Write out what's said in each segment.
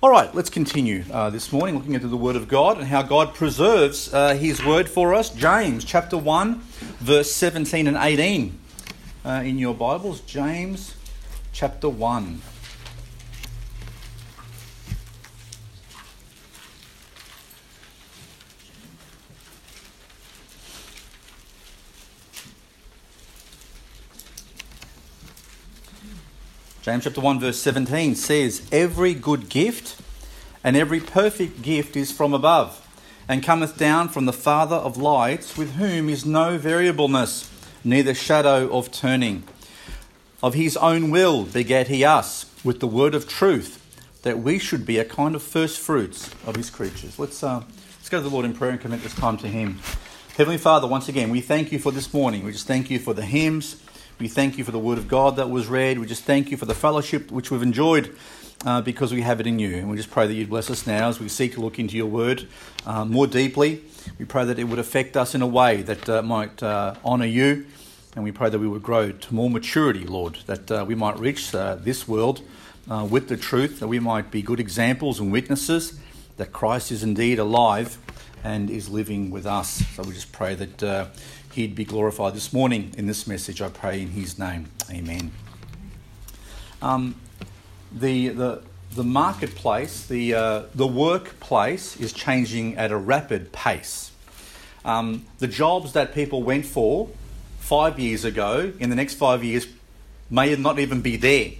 All right, let's continue uh, this morning looking into the Word of God and how God preserves uh, His Word for us. James chapter 1, verse 17 and 18 uh, in your Bibles. James chapter 1. James chapter 1, verse 17 says, Every good gift and every perfect gift is from above, and cometh down from the Father of lights, with whom is no variableness, neither shadow of turning. Of his own will begat he us with the word of truth, that we should be a kind of first fruits of his creatures. Let's, uh, let's go to the Lord in prayer and commit this time to him. Heavenly Father, once again, we thank you for this morning. We just thank you for the hymns. We thank you for the word of God that was read. We just thank you for the fellowship which we've enjoyed uh, because we have it in you. And we just pray that you'd bless us now as we seek to look into your word uh, more deeply. We pray that it would affect us in a way that uh, might uh, honour you. And we pray that we would grow to more maturity, Lord, that uh, we might reach uh, this world with the truth, that we might be good examples and witnesses that Christ is indeed alive and is living with us. So we just pray that he'd be glorified this morning in this message. I pray in his name. Amen. Um, the, the, the marketplace, the, uh, the workplace is changing at a rapid pace. Um, the jobs that people went for five years ago, in the next five years, may not even be there.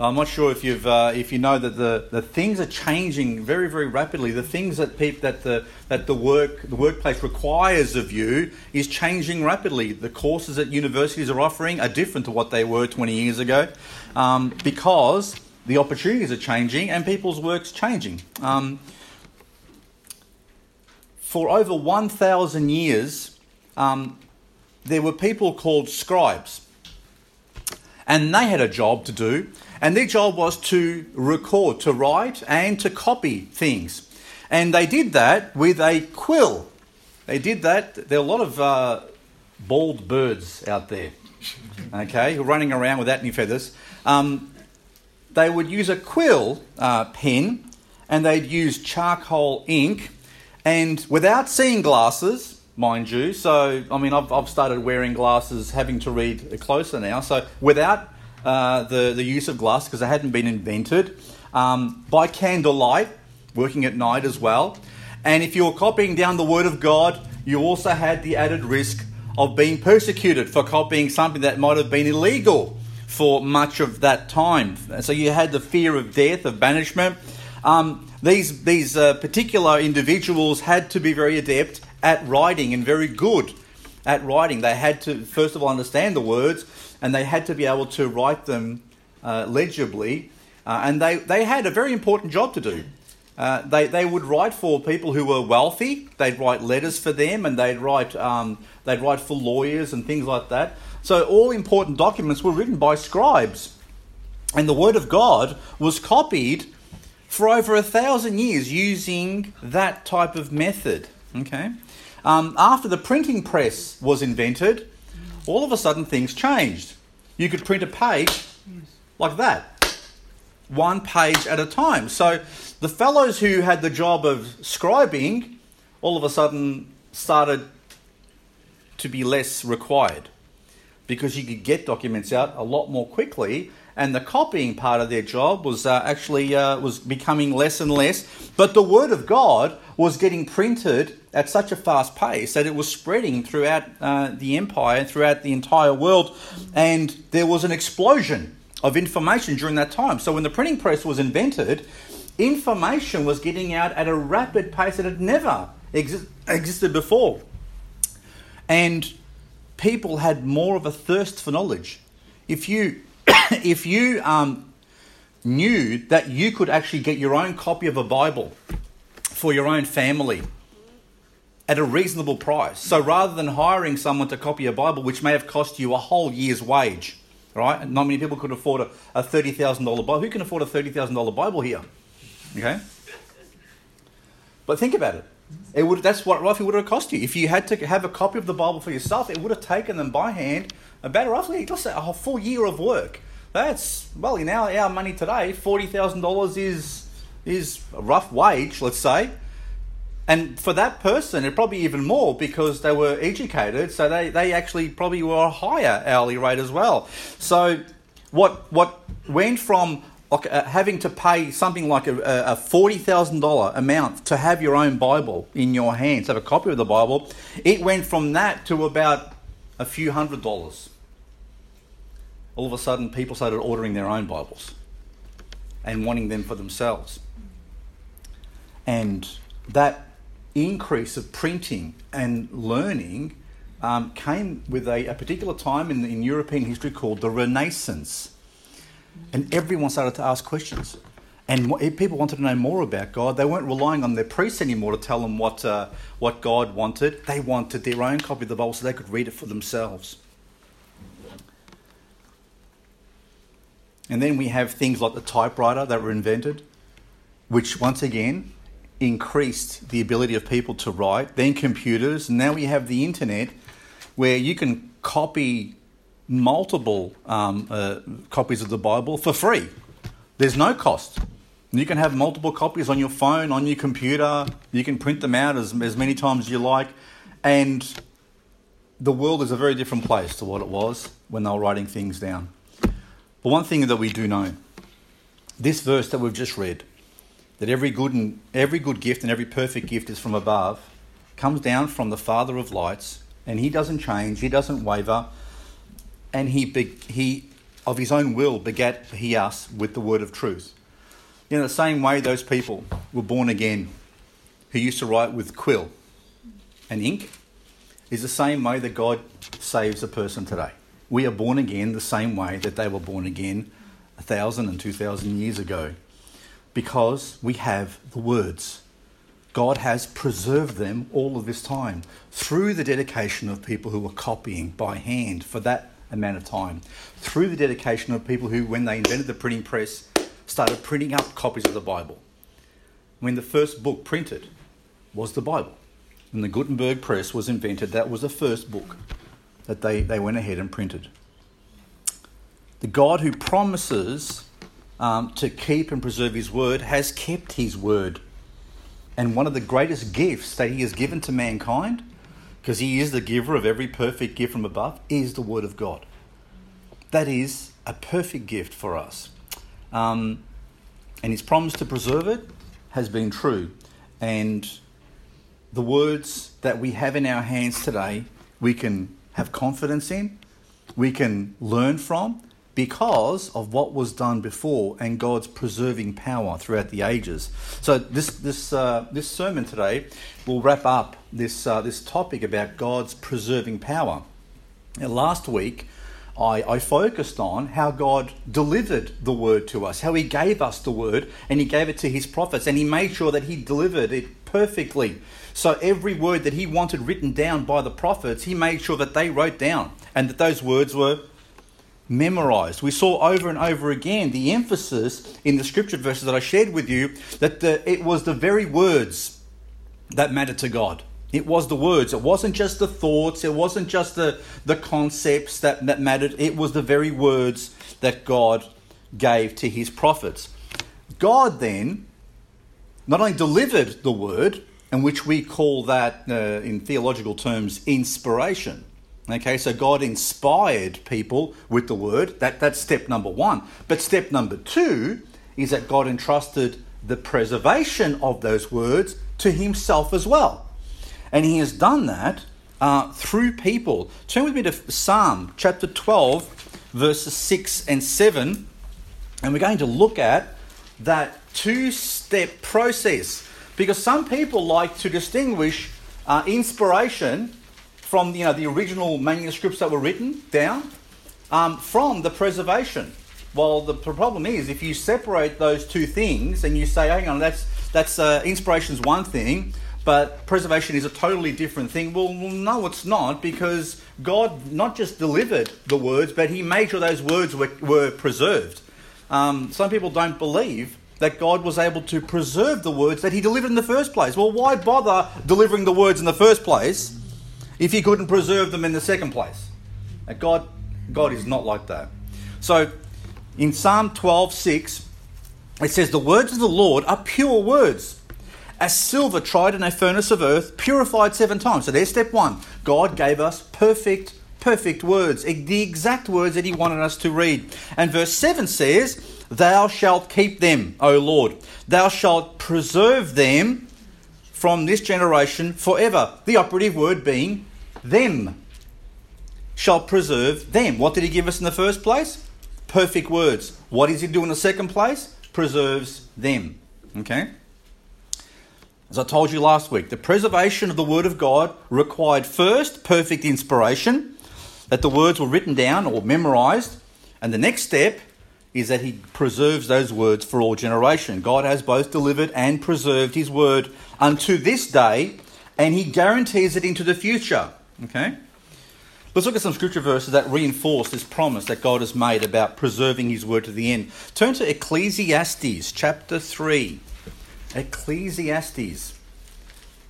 I'm not sure if you've uh, if you know that the, the things are changing very very rapidly. The things that people that the that the work the workplace requires of you is changing rapidly. The courses that universities are offering are different to what they were 20 years ago, um, because the opportunities are changing and people's work's changing. Um, for over 1,000 years, um, there were people called scribes, and they had a job to do and their job was to record, to write, and to copy things. And they did that with a quill. They did that. There are a lot of uh, bald birds out there, okay, running around without any feathers. Um, they would use a quill uh, pen and they'd use charcoal ink and without seeing glasses, mind you. So, I mean, I've, I've started wearing glasses, having to read closer now. So, without uh, the, the use of glass because it hadn't been invented. Um, by candlelight, working at night as well. And if you were copying down the Word of God, you also had the added risk of being persecuted for copying something that might have been illegal for much of that time. So you had the fear of death, of banishment. Um, these these uh, particular individuals had to be very adept at writing and very good at writing. They had to, first of all, understand the words and they had to be able to write them uh, legibly. Uh, and they, they had a very important job to do. Uh, they, they would write for people who were wealthy. They'd write letters for them, and they'd write um, they'd write for lawyers and things like that. So all important documents were written by scribes, and the word of God was copied for over a thousand years using that type of method. Okay, um, after the printing press was invented, all of a sudden things changed. You could print a page like that, one page at a time. So the fellows who had the job of scribing all of a sudden started to be less required because you could get documents out a lot more quickly and the copying part of their job was uh, actually uh, was becoming less and less but the word of god was getting printed at such a fast pace that it was spreading throughout uh, the empire and throughout the entire world and there was an explosion of information during that time. So when the printing press was invented information was getting out at a rapid pace that had never exi- existed before. And people had more of a thirst for knowledge. If you if you um, knew that you could actually get your own copy of a Bible for your own family at a reasonable price, so rather than hiring someone to copy a Bible, which may have cost you a whole year's wage, right? Not many people could afford a, a $30,000 Bible. Who can afford a $30,000 Bible here? Okay? But think about it. It would that's what roughly would have cost you. If you had to have a copy of the Bible for yourself, it would have taken them by hand about roughly just a full year of work. That's well in our, our money today, forty thousand dollars is is a rough wage, let's say. And for that person, it probably even more because they were educated, so they, they actually probably were a higher hourly rate as well. So what what went from uh, having to pay something like a, a $40,000 amount to have your own Bible in your hands, have a copy of the Bible, it went from that to about a few hundred dollars. All of a sudden, people started ordering their own Bibles and wanting them for themselves. And that increase of printing and learning um, came with a, a particular time in, in European history called the Renaissance. And everyone started to ask questions. And people wanted to know more about God. They weren't relying on their priests anymore to tell them what, uh, what God wanted. They wanted their own copy of the Bible so they could read it for themselves. And then we have things like the typewriter that were invented, which once again increased the ability of people to write, then computers, now we have the internet where you can copy multiple um, uh, copies of the Bible for free. There's no cost. You can have multiple copies on your phone, on your computer. You can print them out as, as many times as you like. And the world is a very different place to what it was when they were writing things down. But one thing that we do know this verse that we've just read, that every good and every good gift and every perfect gift is from above, comes down from the Father of lights, and He doesn't change, He doesn't waver, and He He of His own will begat He us with the word of truth. In the same way, those people were born again, who used to write with quill and ink, is the same way that God saves a person today. We are born again the same way that they were born again a thousand and two thousand years ago because we have the words. God has preserved them all of this time through the dedication of people who were copying by hand for that amount of time, through the dedication of people who, when they invented the printing press, started printing up copies of the Bible. When the first book printed was the Bible. When the Gutenberg press was invented, that was the first book that they, they went ahead and printed. The God who promises um, to keep and preserve his word has kept his word. And one of the greatest gifts that he has given to mankind, because he is the giver of every perfect gift from above, is the word of God. That is a perfect gift for us. Um, and his promise to preserve it has been true. And the words that we have in our hands today, we can have confidence in, we can learn from, because of what was done before and God's preserving power throughout the ages. So this this uh, this sermon today will wrap up this uh, this topic about God's preserving power. Now, last week. I, I focused on how God delivered the word to us, how He gave us the word, and He gave it to His prophets, and He made sure that He delivered it perfectly. So every word that He wanted written down by the prophets, He made sure that they wrote down and that those words were memorized. We saw over and over again the emphasis in the scripture verses that I shared with you that the, it was the very words that mattered to God. It was the words. It wasn't just the thoughts. It wasn't just the, the concepts that, that mattered. It was the very words that God gave to his prophets. God then not only delivered the word, and which we call that uh, in theological terms inspiration. Okay, so God inspired people with the word. That, that's step number one. But step number two is that God entrusted the preservation of those words to himself as well. And he has done that uh, through people. Turn with me to Psalm chapter 12, verses 6 and 7. And we're going to look at that two step process. Because some people like to distinguish uh, inspiration from you know, the original manuscripts that were written down um, from the preservation. Well, the problem is if you separate those two things and you say, hang on, that's, that's uh, inspiration is one thing, but preservation is a totally different thing. Well, well, no, it's not because God not just delivered the words, but He made sure those words were, were preserved. Um, some people don't believe that God was able to preserve the words that He delivered in the first place. Well, why bother delivering the words in the first place if he couldn't preserve them in the second place. God, God is not like that. So in Psalm 12 6, it says, The words of the Lord are pure words, as silver tried in a furnace of earth, purified seven times. So there's step one. God gave us perfect, perfect words, the exact words that He wanted us to read. And verse 7 says, Thou shalt keep them, O Lord. Thou shalt preserve them from this generation forever. The operative word being them. Shall preserve them. What did He give us in the first place? Perfect words. What does He do in the second place? Preserves them. Okay? As I told you last week, the preservation of the Word of God required first perfect inspiration, that the words were written down or memorized, and the next step is that He preserves those words for all generation. God has both delivered and preserved His Word unto this day, and He guarantees it into the future. Okay? Let's look at some scripture verses that reinforce this promise that God has made about preserving His Word to the end. Turn to Ecclesiastes chapter 3. Ecclesiastes.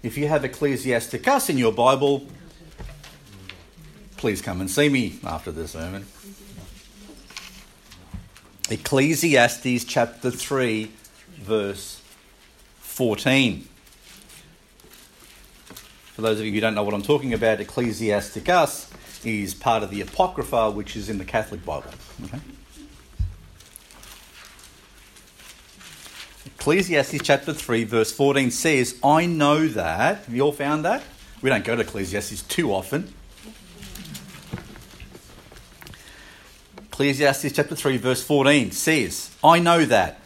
If you have Ecclesiasticus in your Bible, please come and see me after the sermon. Ecclesiastes chapter 3, verse 14. For those of you who don't know what I'm talking about, Ecclesiasticus is part of the Apocrypha, which is in the Catholic Bible. Okay? Ecclesiastes chapter 3, verse 14 says, I know that. Have you all found that? We don't go to Ecclesiastes too often. Ecclesiastes chapter 3, verse 14 says, I know that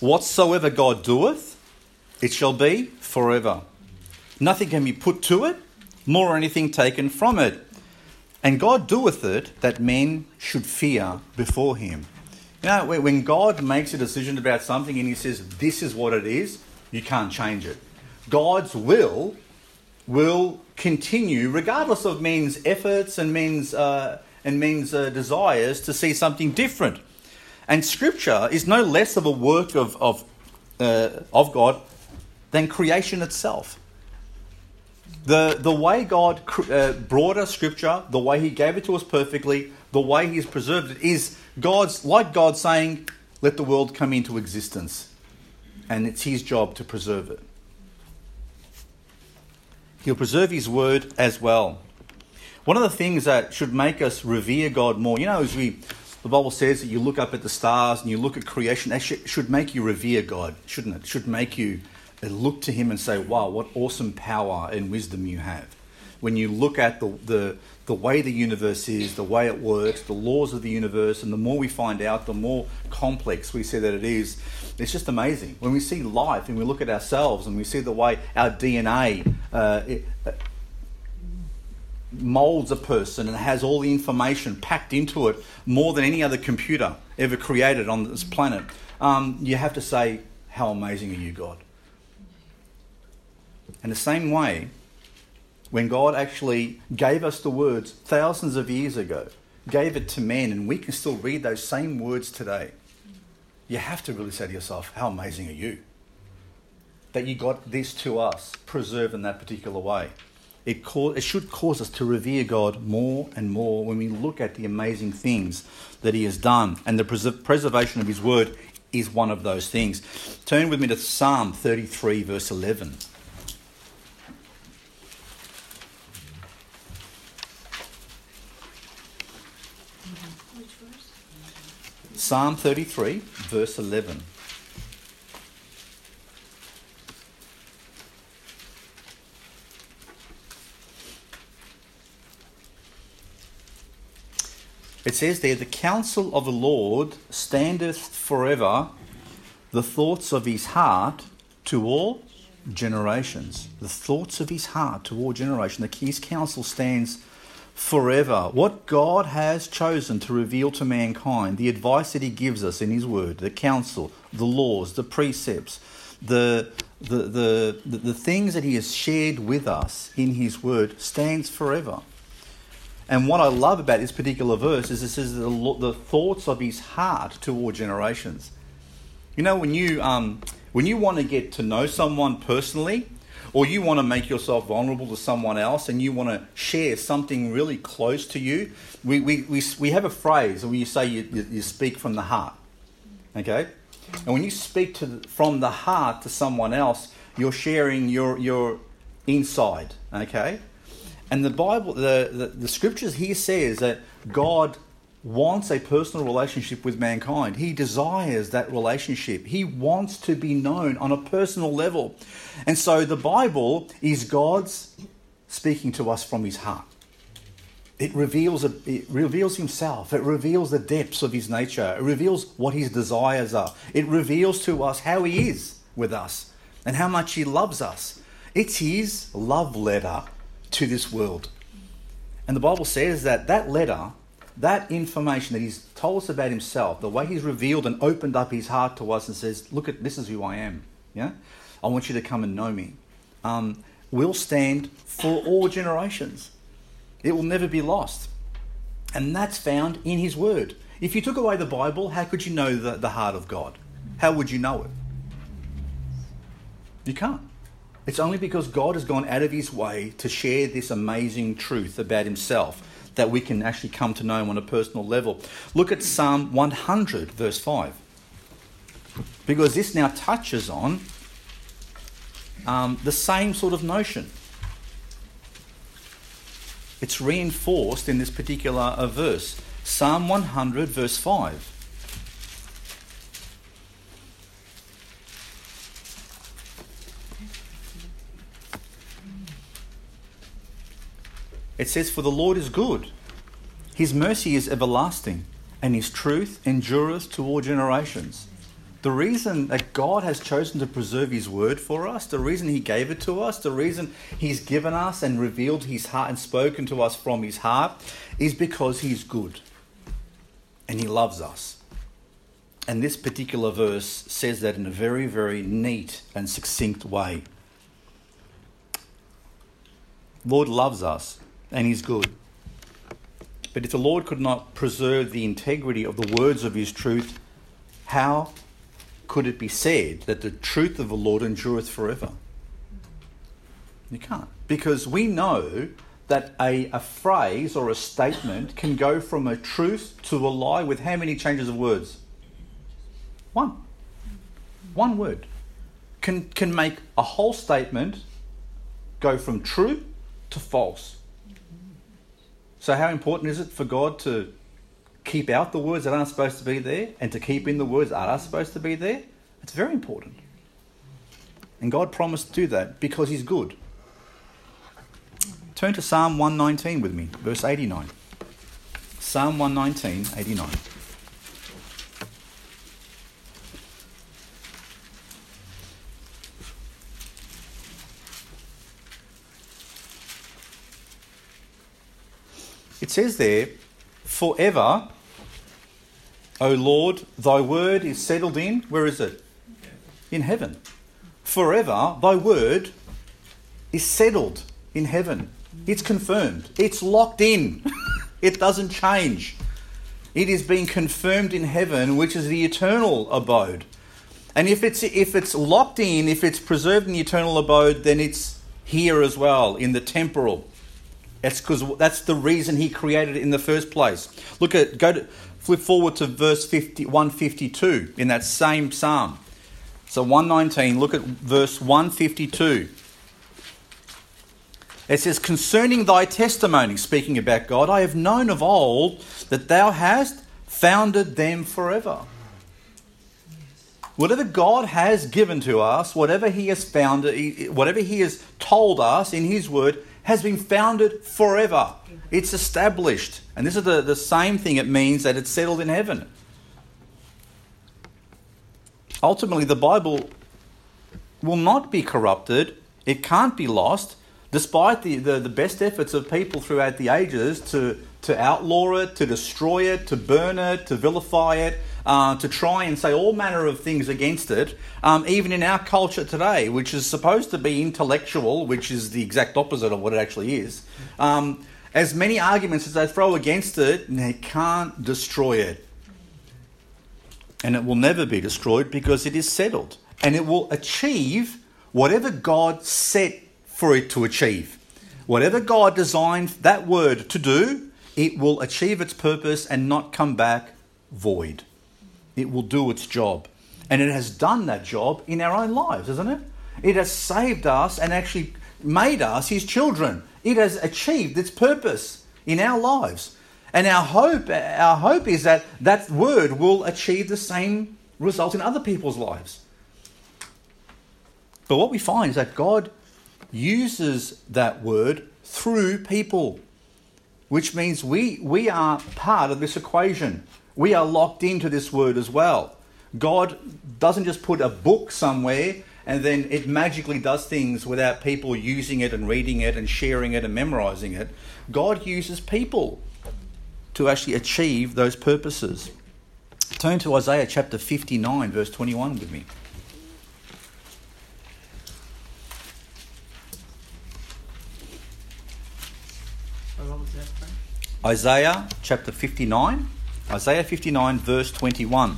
whatsoever God doeth, it shall be forever. Nothing can be put to it, nor anything taken from it. And God doeth it that men should fear before him. You know, when God makes a decision about something and He says, this is what it is, you can't change it. God's will will continue regardless of men's efforts and men's, uh, and men's uh, desires to see something different. And Scripture is no less of a work of, of, uh, of God than creation itself. The, the way God uh, brought us Scripture, the way He gave it to us perfectly, the way He's preserved it is God's like God saying, "Let the world come into existence," and it's His job to preserve it. He'll preserve His word as well. One of the things that should make us revere God more, you know, as we the Bible says that you look up at the stars and you look at creation, that should make you revere God, shouldn't it? it should make you look to Him and say, wow, what awesome power and wisdom you have. When you look at the, the, the way the universe is, the way it works, the laws of the universe, and the more we find out, the more complex we see that it is. It's just amazing. When we see life and we look at ourselves and we see the way our DNA uh, it, uh, molds a person and has all the information packed into it more than any other computer ever created on this planet, um, you have to say, How amazing are you, God? In the same way, when God actually gave us the words thousands of years ago, gave it to men, and we can still read those same words today. You have to really say to yourself, How amazing are you? That you got this to us, preserved in that particular way. It, it should cause us to revere God more and more when we look at the amazing things that He has done. And the pres- preservation of His word is one of those things. Turn with me to Psalm 33, verse 11. Psalm 33, verse 11. It says there, The counsel of the Lord standeth forever, the thoughts of his heart to all generations. The thoughts of his heart to all generations. His counsel stands forever. What God has chosen to reveal to mankind, the advice that He gives us in His Word, the counsel, the laws, the precepts, the, the, the, the, the things that He has shared with us in His Word stands forever. And what I love about this particular verse is it says the, the thoughts of His heart toward generations. You know, when you, um, when you want to get to know someone personally, or you want to make yourself vulnerable to someone else and you want to share something really close to you, we, we, we, we have a phrase where you say you, you speak from the heart. Okay? And when you speak to the, from the heart to someone else, you're sharing your your inside. Okay, and the Bible, the, the, the scriptures here says that God wants a personal relationship with mankind. He desires that relationship. He wants to be known on a personal level. And so the Bible is God's speaking to us from his heart. It reveals, it reveals himself. It reveals the depths of his nature. It reveals what his desires are. It reveals to us how he is with us and how much he loves us. It's his love letter to this world. And the Bible says that that letter that information that he's told us about himself, the way he's revealed and opened up his heart to us and says, Look at this is who I am. Yeah? I want you to come and know me. Um, will stand for all generations. It will never be lost. And that's found in his word. If you took away the Bible, how could you know the, the heart of God? How would you know it? You can't. It's only because God has gone out of his way to share this amazing truth about himself that we can actually come to know him on a personal level. Look at Psalm 100, verse 5. Because this now touches on um, the same sort of notion. It's reinforced in this particular uh, verse. Psalm 100, verse 5. It says, For the Lord is good, his mercy is everlasting, and his truth endureth to all generations. The reason that God has chosen to preserve his word for us, the reason he gave it to us, the reason he's given us and revealed his heart and spoken to us from his heart, is because he's good and he loves us. And this particular verse says that in a very, very neat and succinct way. Lord loves us and he's good. But if the Lord could not preserve the integrity of the words of his truth, how could it be said that the truth of the Lord endureth forever? You can't. Because we know that a, a phrase or a statement can go from a truth to a lie with how many changes of words? One. One word. Can, can make a whole statement go from true to false so, how important is it for God to keep out the words that aren't supposed to be there and to keep in the words that are supposed to be there? It's very important. And God promised to do that because He's good. Turn to Psalm 119 with me, verse 89. Psalm 119, 89. It says there, forever, O Lord, thy word is settled in, where is it? In heaven. Forever, thy word is settled in heaven. It's confirmed. It's locked in. it doesn't change. It is being confirmed in heaven, which is the eternal abode. And if it's if it's locked in, if it's preserved in the eternal abode, then it's here as well in the temporal. That's because that's the reason he created it in the first place. Look at go to flip forward to verse 50, 152 in that same psalm. So 119, look at verse 152. It says, Concerning thy testimony, speaking about God, I have known of old that thou hast founded them forever. Whatever God has given to us, whatever He has founded, whatever He has told us in His Word, has been founded forever. It's established. And this is the, the same thing it means that it's settled in heaven. Ultimately, the Bible will not be corrupted, it can't be lost, despite the, the, the best efforts of people throughout the ages to, to outlaw it, to destroy it, to burn it, to vilify it uh, to try and say all manner of things against it, um, even in our culture today, which is supposed to be intellectual, which is the exact opposite of what it actually is. Um, as many arguments as they throw against it, they can't destroy it. And it will never be destroyed because it is settled. And it will achieve whatever God set for it to achieve. Whatever God designed that word to do, it will achieve its purpose and not come back void it will do its job. And it has done that job in our own lives, isn't it? It has saved us and actually made us his children. It has achieved its purpose in our lives. And our hope, our hope is that that word will achieve the same result in other people's lives. But what we find is that God uses that word through people, which means we, we are part of this equation. We are locked into this word as well. God doesn't just put a book somewhere and then it magically does things without people using it and reading it and sharing it and memorizing it. God uses people to actually achieve those purposes. Turn to Isaiah chapter 59, verse 21 with me. Isaiah chapter 59, Isaiah 59, verse 21.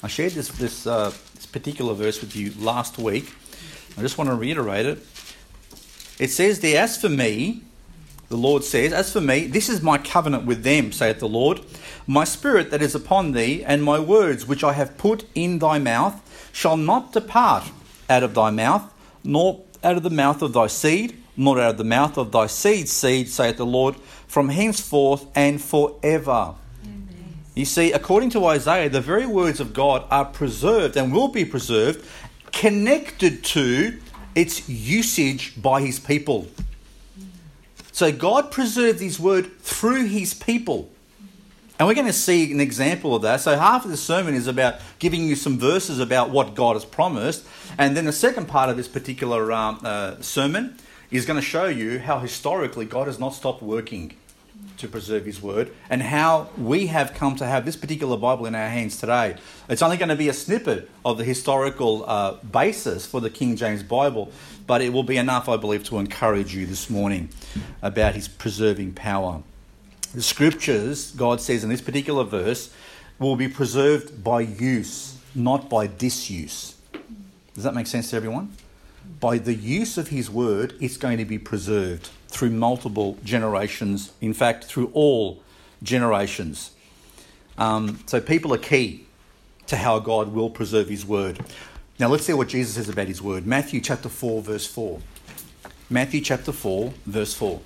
I shared this, this, uh, this particular verse with you last week. I just want to reiterate it. It says there, As for me, the Lord says, As for me, this is my covenant with them, saith the Lord. My spirit that is upon thee, and my words which I have put in thy mouth, shall not depart out of thy mouth, nor out of the mouth of thy seed, nor out of the mouth of thy seed's seed, saith the Lord, from henceforth and forever. You see, according to Isaiah, the very words of God are preserved and will be preserved, connected to its usage by his people. So God preserved his word through his people. And we're going to see an example of that. So, half of the sermon is about giving you some verses about what God has promised. And then the second part of this particular um, uh, sermon is going to show you how historically God has not stopped working to preserve His Word, and how we have come to have this particular Bible in our hands today. It's only going to be a snippet of the historical uh, basis for the King James Bible, but it will be enough, I believe, to encourage you this morning about His preserving power. The scriptures, God says in this particular verse, will be preserved by use, not by disuse. Does that make sense to everyone? By the use of His Word, it's going to be preserved through multiple generations, in fact, through all generations. Um, so people are key to how God will preserve His word. Now let's see what Jesus says about His word. Matthew chapter 4, verse 4. Matthew chapter 4, verse 4.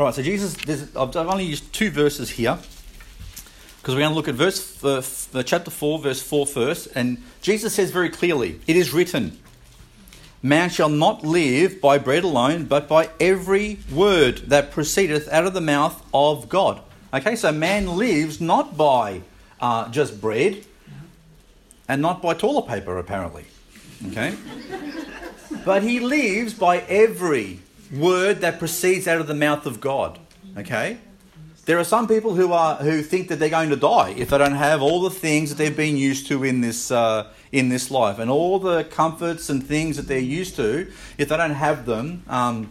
All right, so Jesus, I've only used two verses here because we're going to look at verse uh, uh, chapter 4, verse 4 first. And Jesus says very clearly, It is written, Man shall not live by bread alone, but by every word that proceedeth out of the mouth of God. Okay, so man lives not by uh, just bread and not by toilet paper, apparently. Okay? but he lives by every word that proceeds out of the mouth of God. Okay? There are some people who are who think that they're going to die if they don't have all the things that they've been used to in this uh, in this life, and all the comforts and things that they're used to. If they don't have them, um,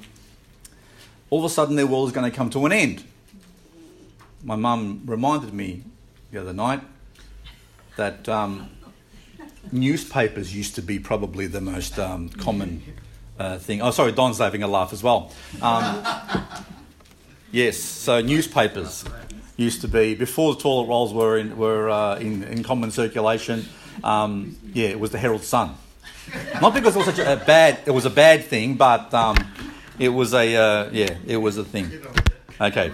all of a sudden their world is going to come to an end. My mum reminded me the other night that um, newspapers used to be probably the most um, common uh, thing. Oh, sorry, Don's having a laugh as well. Um, yes, so newspapers used to be before the toilet rolls were in were uh, in, in common circulation. Um, yeah, it was the Herald Sun. Not because it was such a, bad it was a bad thing, but um, it was a uh, yeah it was a thing. Okay.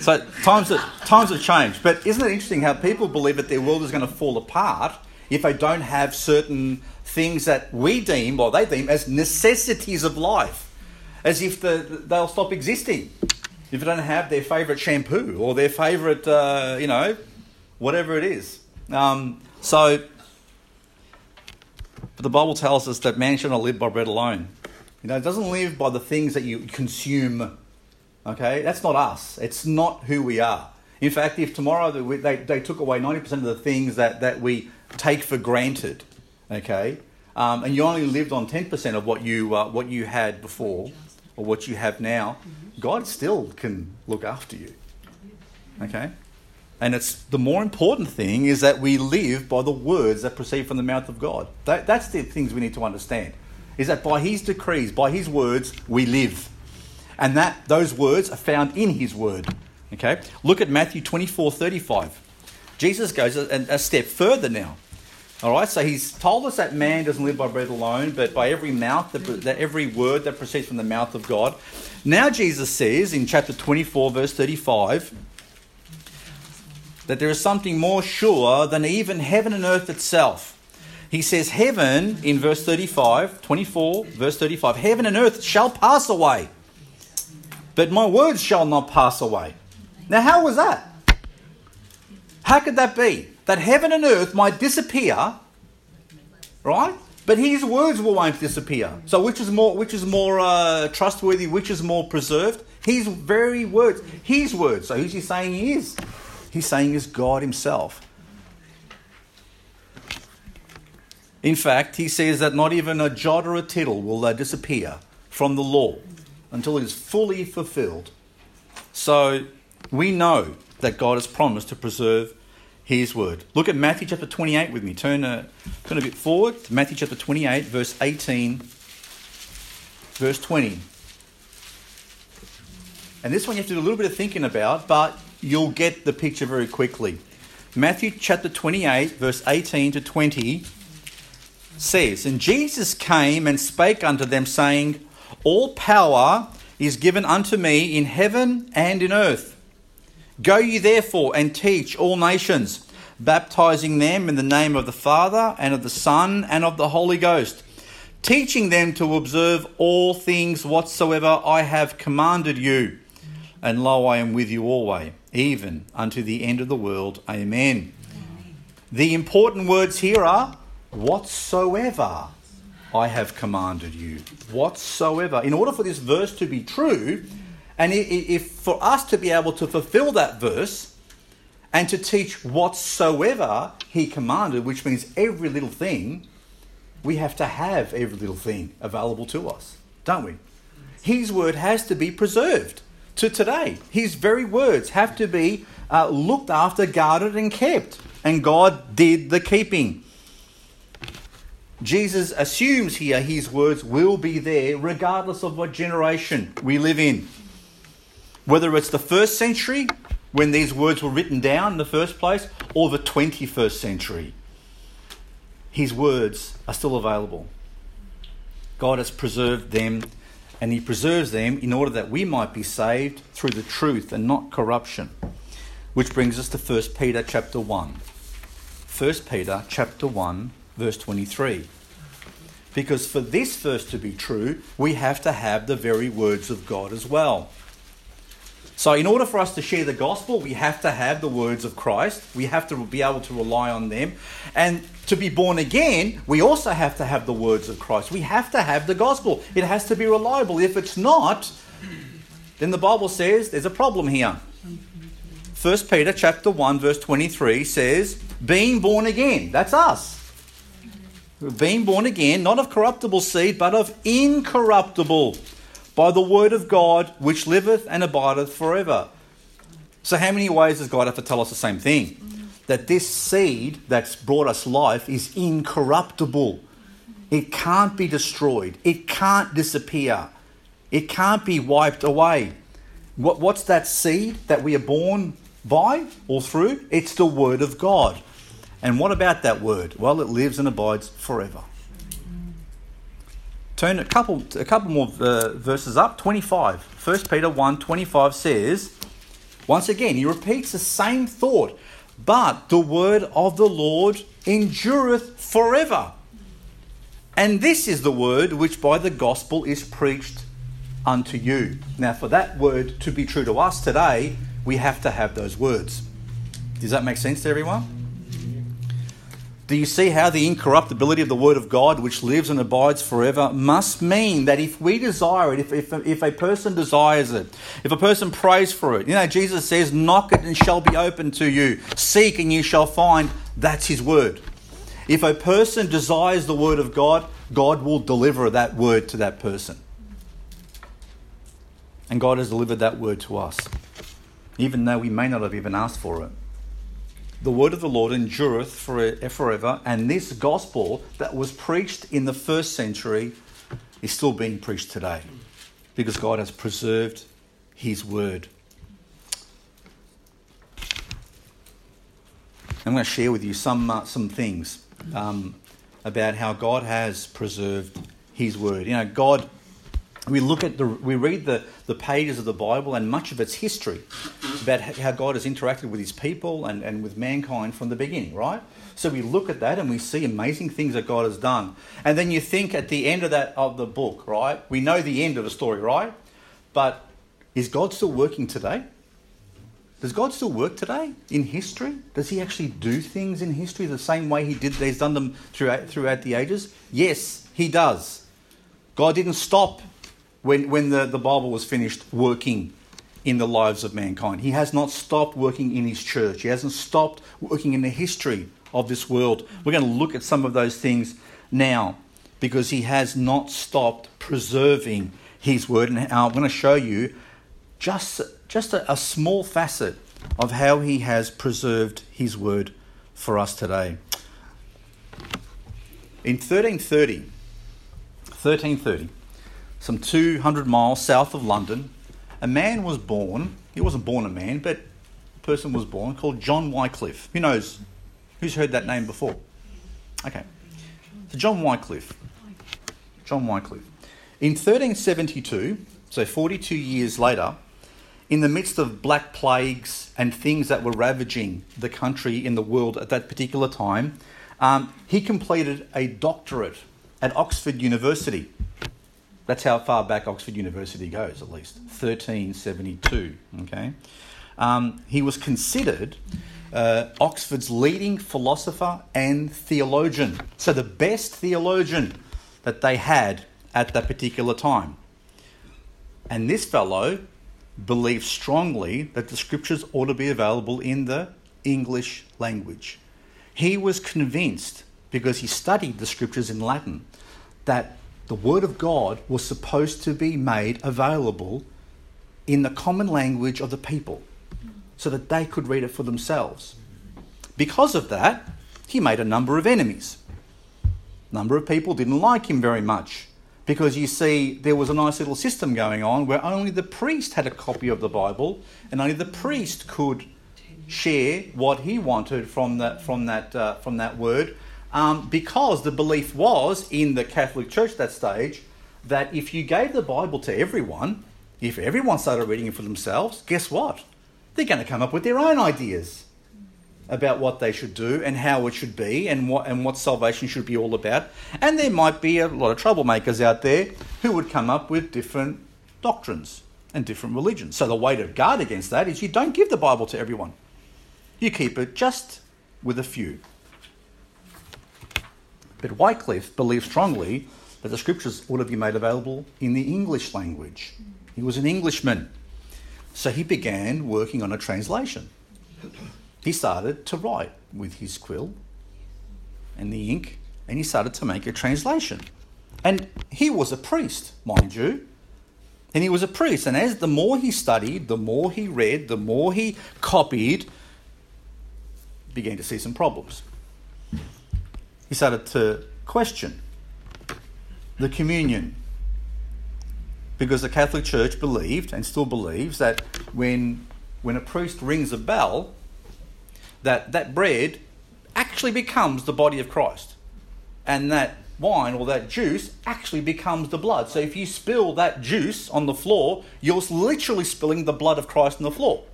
So times have, times have changed, but isn't it interesting how people believe that their world is going to fall apart if they don't have certain things that we deem, or they deem, as necessities of life, as if the, they'll stop existing if they don't have their favourite shampoo or their favourite, uh, you know, whatever it is. Um, so, but the Bible tells us that man shall not live by bread alone. You know, it doesn't live by the things that you consume. Okay, that's not us. It's not who we are. In fact, if tomorrow they, they took away 90% of the things that, that we take for granted, okay, um, and you only lived on 10% of what you, uh, what you had before or what you have now, God still can look after you. Okay? And it's the more important thing is that we live by the words that proceed from the mouth of God. That, that's the things we need to understand. Is that by His decrees, by His words, we live, and that those words are found in His word. Okay. Look at Matthew twenty four thirty five. Jesus goes a, a step further now. All right. So He's told us that man doesn't live by bread alone, but by every mouth that, that every word that proceeds from the mouth of God. Now Jesus says in chapter twenty four verse thirty five that there is something more sure than even heaven and earth itself. He says, Heaven, in verse 35, 24, verse 35, heaven and earth shall pass away, but my words shall not pass away. Now, how was that? How could that be? That heaven and earth might disappear, right? But his words won't disappear. So, which is more, which is more uh, trustworthy? Which is more preserved? His very words, his words. So, who's he saying he is? He's saying is God Himself. In fact, he says that not even a jot or a tittle will uh, disappear from the law until it is fully fulfilled. So we know that God has promised to preserve His word. Look at Matthew chapter 28 with me. Turn a, uh, turn a bit forward to Matthew chapter 28, verse 18, verse 20. And this one you have to do a little bit of thinking about, but you'll get the picture very quickly. Matthew chapter 28, verse 18 to 20 says, And Jesus came and spake unto them, saying, All power is given unto me in heaven and in earth. Go ye therefore and teach all nations, baptizing them in the name of the Father and of the Son and of the Holy Ghost, teaching them to observe all things whatsoever I have commanded you. And lo, I am with you always even unto the end of the world. Amen. The important words here are whatsoever I have commanded you. Whatsoever. In order for this verse to be true, and if for us to be able to fulfill that verse and to teach whatsoever he commanded, which means every little thing, we have to have every little thing available to us, don't we? His word has to be preserved to today. His very words have to be uh, looked after, guarded, and kept. And God did the keeping. Jesus assumes here his words will be there regardless of what generation we live in. Whether it's the first century, when these words were written down in the first place, or the 21st century, his words are still available. God has preserved them and he preserves them in order that we might be saved through the truth and not corruption. Which brings us to 1 Peter chapter 1. 1 Peter chapter 1 verse 23. Because for this verse to be true, we have to have the very words of God as well. So, in order for us to share the gospel, we have to have the words of Christ. We have to be able to rely on them. And to be born again, we also have to have the words of Christ. We have to have the gospel. It has to be reliable. If it's not, then the Bible says there's a problem here. 1 Peter chapter 1 verse 23 says, "Being born again." That's us. Being born again, not of corruptible seed, but of incorruptible by the word of God which liveth and abideth forever. So, how many ways does God have to tell us the same thing? That this seed that's brought us life is incorruptible. It can't be destroyed, it can't disappear, it can't be wiped away. What, what's that seed that we are born by or through? It's the Word of God. And what about that Word? Well, it lives and abides forever. Turn a couple, a couple more uh, verses up. 25. 1 Peter 1 25 says, once again, he repeats the same thought. But the word of the Lord endureth forever. And this is the word which by the gospel is preached unto you. Now, for that word to be true to us today, we have to have those words. Does that make sense to everyone? Do you see how the incorruptibility of the Word of God, which lives and abides forever, must mean that if we desire it, if, if, if a person desires it, if a person prays for it, you know, Jesus says, Knock it and shall be opened to you, seek and you shall find. That's His Word. If a person desires the word of God, God will deliver that word to that person. And God has delivered that word to us, even though we may not have even asked for it. The word of the Lord endureth forever, and this gospel that was preached in the first century is still being preached today because God has preserved his word. I'm going to share with you some, uh, some things um, about how God has preserved his word. You know, God we look at the we read the, the pages of the bible and much of its history about how god has interacted with his people and, and with mankind from the beginning right? So we look at that and we see amazing things that god has done. And then you think at the end of that of the book right? We know the end of the story right? But is god still working today? Does god still work today in history? Does he actually do things in history the same way he did he's done them throughout throughout the ages? Yes he does. God didn't stop when, when the, the Bible was finished working in the lives of mankind. He has not stopped working in his church, he hasn't stopped working in the history of this world. We're going to look at some of those things now because he has not stopped preserving his word. And uh, I'm going to show you just, just a, a small facet of how he has preserved his word for us today. In 1330, 1330, some 200 miles south of London, a man was born. He wasn't born a man, but a person was born called John Wycliffe. Who knows? Who's heard that name before? Okay. So, John Wycliffe. John Wycliffe. In 1372, so 42 years later, in the midst of black plagues and things that were ravaging the country in the world at that particular time, um, he completed a doctorate at Oxford University. That's how far back Oxford University goes, at least 1372. Okay, um, he was considered uh, Oxford's leading philosopher and theologian. So the best theologian that they had at that particular time. And this fellow believed strongly that the scriptures ought to be available in the English language. He was convinced, because he studied the scriptures in Latin, that the Word of God was supposed to be made available in the common language of the people so that they could read it for themselves. Because of that, he made a number of enemies. A number of people didn't like him very much because you see, there was a nice little system going on where only the priest had a copy of the Bible and only the priest could share what he wanted from that, from that, uh, from that word um, because the belief was in the Catholic Church at that stage that if you gave the Bible to everyone, if everyone started reading it for themselves, guess what? They're going to come up with their own ideas about what they should do and how it should be and what and what salvation should be all about. And there might be a lot of troublemakers out there who would come up with different doctrines and different religions. So the way to guard against that is you don't give the Bible to everyone. You keep it just with a few. But Wycliffe believed strongly that the scriptures ought to be made available in the English language. He was an Englishman. So he began working on a translation. He started to write with his quill and the ink, and he started to make a translation. And he was a priest, mind you. And he was a priest. And as the more he studied, the more he read, the more he copied, began to see some problems he started to question the communion. Because the Catholic Church believed and still believes that when, when a priest rings a bell, that that bread actually becomes the body of Christ. And that wine or that juice actually becomes the blood. So if you spill that juice on the floor, you're literally spilling the blood of Christ on the floor.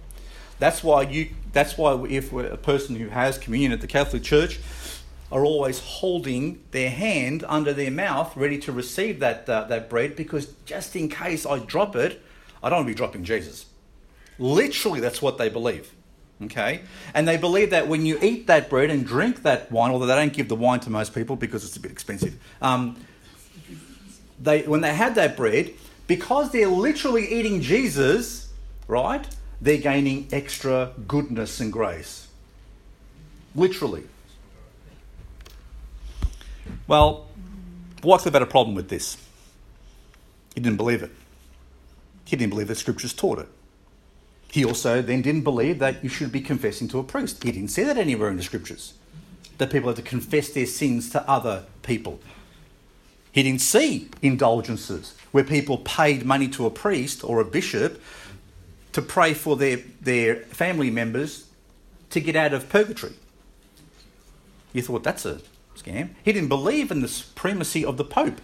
That's why you that's why if a person who has communion at the Catholic Church are always holding their hand under their mouth, ready to receive that, uh, that bread, because just in case I drop it, I don't want to be dropping Jesus. Literally, that's what they believe. Okay? And they believe that when you eat that bread and drink that wine, although they don't give the wine to most people because it's a bit expensive, um, they, when they have that bread, because they're literally eating Jesus, right, they're gaining extra goodness and grace. Literally. Well, Wycliffe had a problem with this. He didn't believe it. He didn't believe the scriptures taught it. He also then didn't believe that you should be confessing to a priest. He didn't say that anywhere in the scriptures, that people had to confess their sins to other people. He didn't see indulgences where people paid money to a priest or a bishop to pray for their, their family members to get out of purgatory. You thought that's a scam. He didn't believe in the supremacy of the Pope.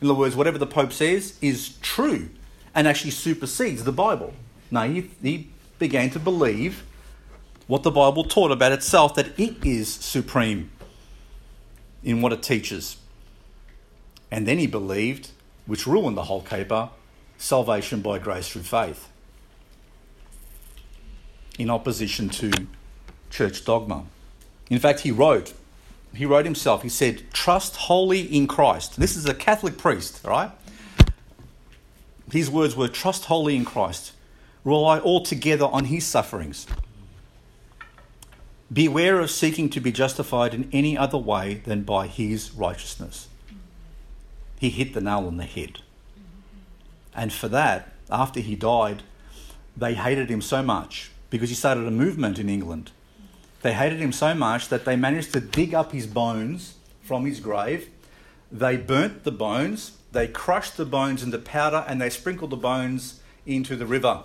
In other words, whatever the Pope says is true and actually supersedes the Bible. No, he, he began to believe what the Bible taught about itself, that it is supreme in what it teaches. And then he believed, which ruined the whole caper, salvation by grace through faith, in opposition to church dogma. In fact, he wrote, he wrote himself, he said, Trust wholly in Christ. This is a Catholic priest, right? His words were, Trust wholly in Christ. Rely altogether on his sufferings. Beware of seeking to be justified in any other way than by his righteousness. He hit the nail on the head. And for that, after he died, they hated him so much because he started a movement in England. They hated him so much that they managed to dig up his bones from his grave. They burnt the bones, they crushed the bones into powder, and they sprinkled the bones into the river.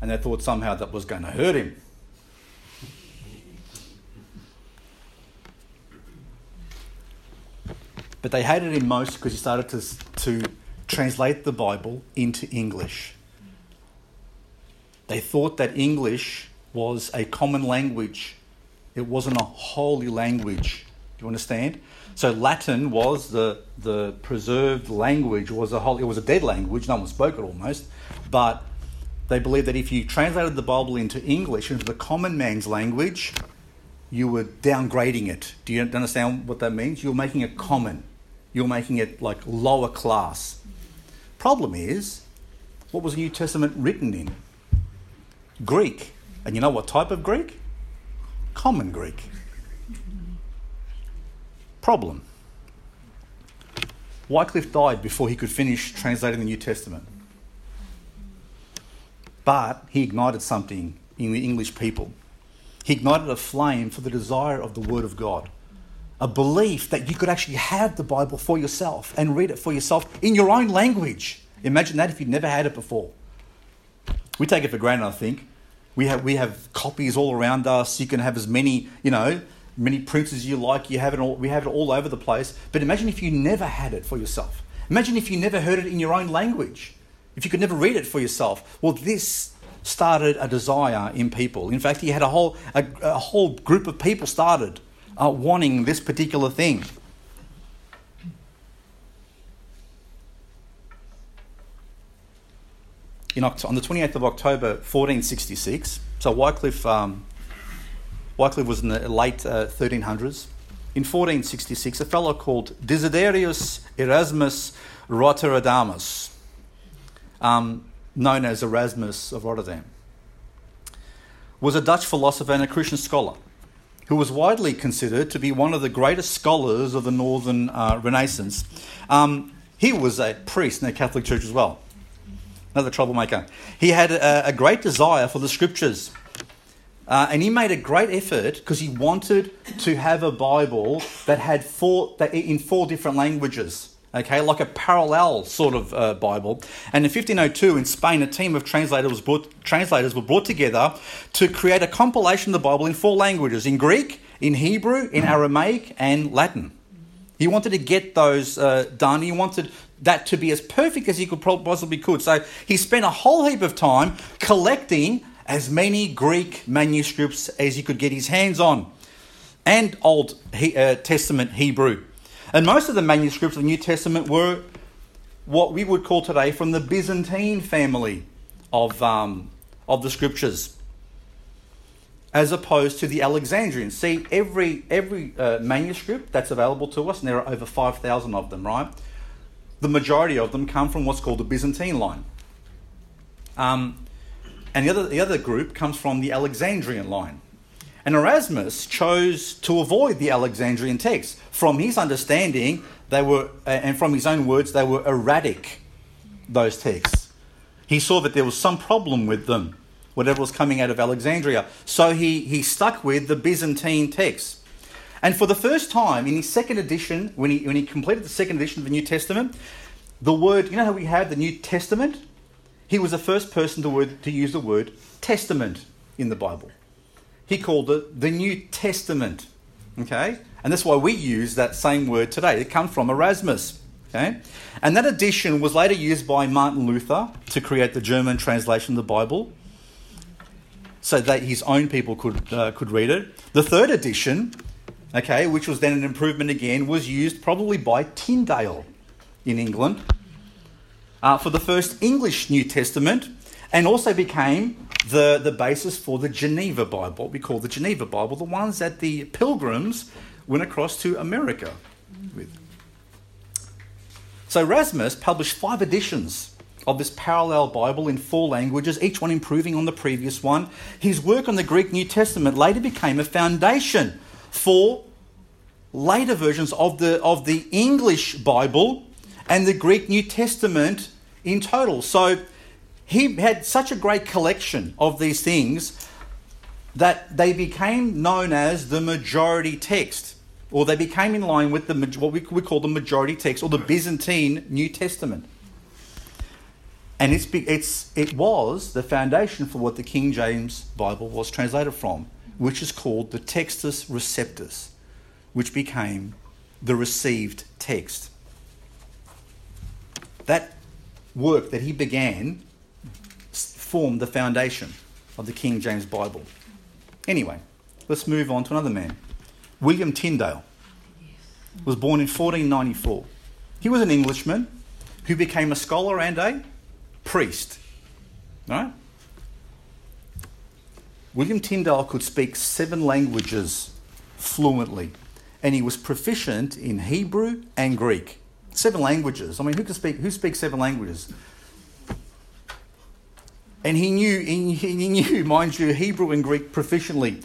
And they thought somehow that was going to hurt him. But they hated him most because he started to, to translate the Bible into English. They thought that English was a common language, it wasn't a holy language. Do you understand? So Latin was the, the preserved language, was a whole, it was a dead language, no one spoke it almost, but they believed that if you translated the Bible into English, into the common man's language, you were downgrading it. Do you understand what that means? You're making it common. You're making it like lower class. Problem is, what was the New Testament written in? Greek. And you know what type of Greek? Common Greek. Problem. Wycliffe died before he could finish translating the New Testament. But he ignited something in the English people. He ignited a flame for the desire of the Word of God a belief that you could actually have the Bible for yourself and read it for yourself in your own language. Imagine that if you'd never had it before. We take it for granted, I think. We have, we have copies all around us. You can have as many, you know, many prints as you like. You have it all, we have it all over the place. But imagine if you never had it for yourself. Imagine if you never heard it in your own language. If you could never read it for yourself. Well, this started a desire in people. In fact, he had a whole, a, a whole group of people started uh, wanting this particular thing. In, on the 28th of October 1466, so Wycliffe, um, Wycliffe was in the late uh, 1300s. In 1466, a fellow called Desiderius Erasmus Rotterdamus, um, known as Erasmus of Rotterdam, was a Dutch philosopher and a Christian scholar who was widely considered to be one of the greatest scholars of the Northern uh, Renaissance. Um, he was a priest in the Catholic Church as well. Another troublemaker. He had a, a great desire for the scriptures. Uh, and he made a great effort because he wanted to have a Bible that had four that in four different languages okay, like a parallel sort of uh, Bible. And in 1502 in Spain, a team of translators, brought, translators were brought together to create a compilation of the Bible in four languages in Greek, in Hebrew, in Aramaic, and Latin. He wanted to get those uh, done. He wanted that to be as perfect as he could possibly could. So he spent a whole heap of time collecting as many Greek manuscripts as he could get his hands on, and Old uh, Testament Hebrew. And most of the manuscripts of the New Testament were what we would call today from the Byzantine family of, um, of the scriptures, as opposed to the Alexandrian. See, every, every uh, manuscript that's available to us, and there are over 5,000 of them, right? The majority of them come from what's called the Byzantine line. Um, and the other, the other group comes from the Alexandrian line. And Erasmus chose to avoid the Alexandrian text. From his understanding, they were, and from his own words, they were erratic, those texts. He saw that there was some problem with them, whatever was coming out of Alexandria. So he, he stuck with the Byzantine text. And for the first time in his second edition, when he, when he completed the second edition of the New Testament, the word, you know how we have the New Testament? He was the first person to, word, to use the word testament in the Bible. He called it the New Testament. Okay? And that's why we use that same word today. It comes from Erasmus. Okay? And that edition was later used by Martin Luther to create the German translation of the Bible so that his own people could, uh, could read it. The third edition, okay, which was then an improvement again, was used probably by Tyndale in England uh, for the first English New Testament and also became the, the basis for the Geneva Bible, we call the Geneva Bible, the ones that the pilgrims went across to America with. So Erasmus published five editions of this parallel Bible in four languages, each one improving on the previous one. His work on the Greek New Testament later became a foundation for later versions of the, of the English Bible and the Greek New Testament in total. So he had such a great collection of these things that they became known as the majority text, or they became in line with the, what we, we call the majority text, or the Byzantine New Testament. And it's, it's, it was the foundation for what the King James Bible was translated from, which is called the Textus Receptus, which became the received text. That work that he began formed the foundation of the King James Bible. Anyway, let's move on to another man. William Tyndale was born in 1494. He was an Englishman who became a scholar and a priest. Right? William Tyndale could speak seven languages fluently, and he was proficient in Hebrew and Greek. Seven languages. I mean, who can speak? Who speaks seven languages? And he knew, he knew, mind you, Hebrew and Greek proficiently.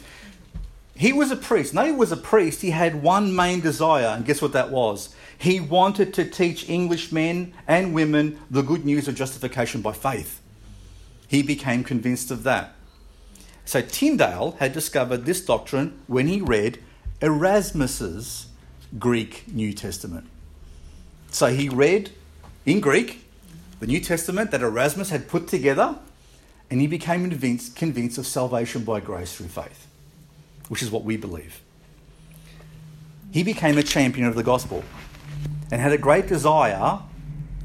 He was a priest. Now he was a priest. He had one main desire, and guess what that was? He wanted to teach English men and women the good news of justification by faith. He became convinced of that. So Tyndale had discovered this doctrine when he read Erasmus's Greek New Testament. So he read in Greek the New Testament that Erasmus had put together, and he became convinced, convinced of salvation by grace through faith, which is what we believe. He became a champion of the gospel and had a great desire,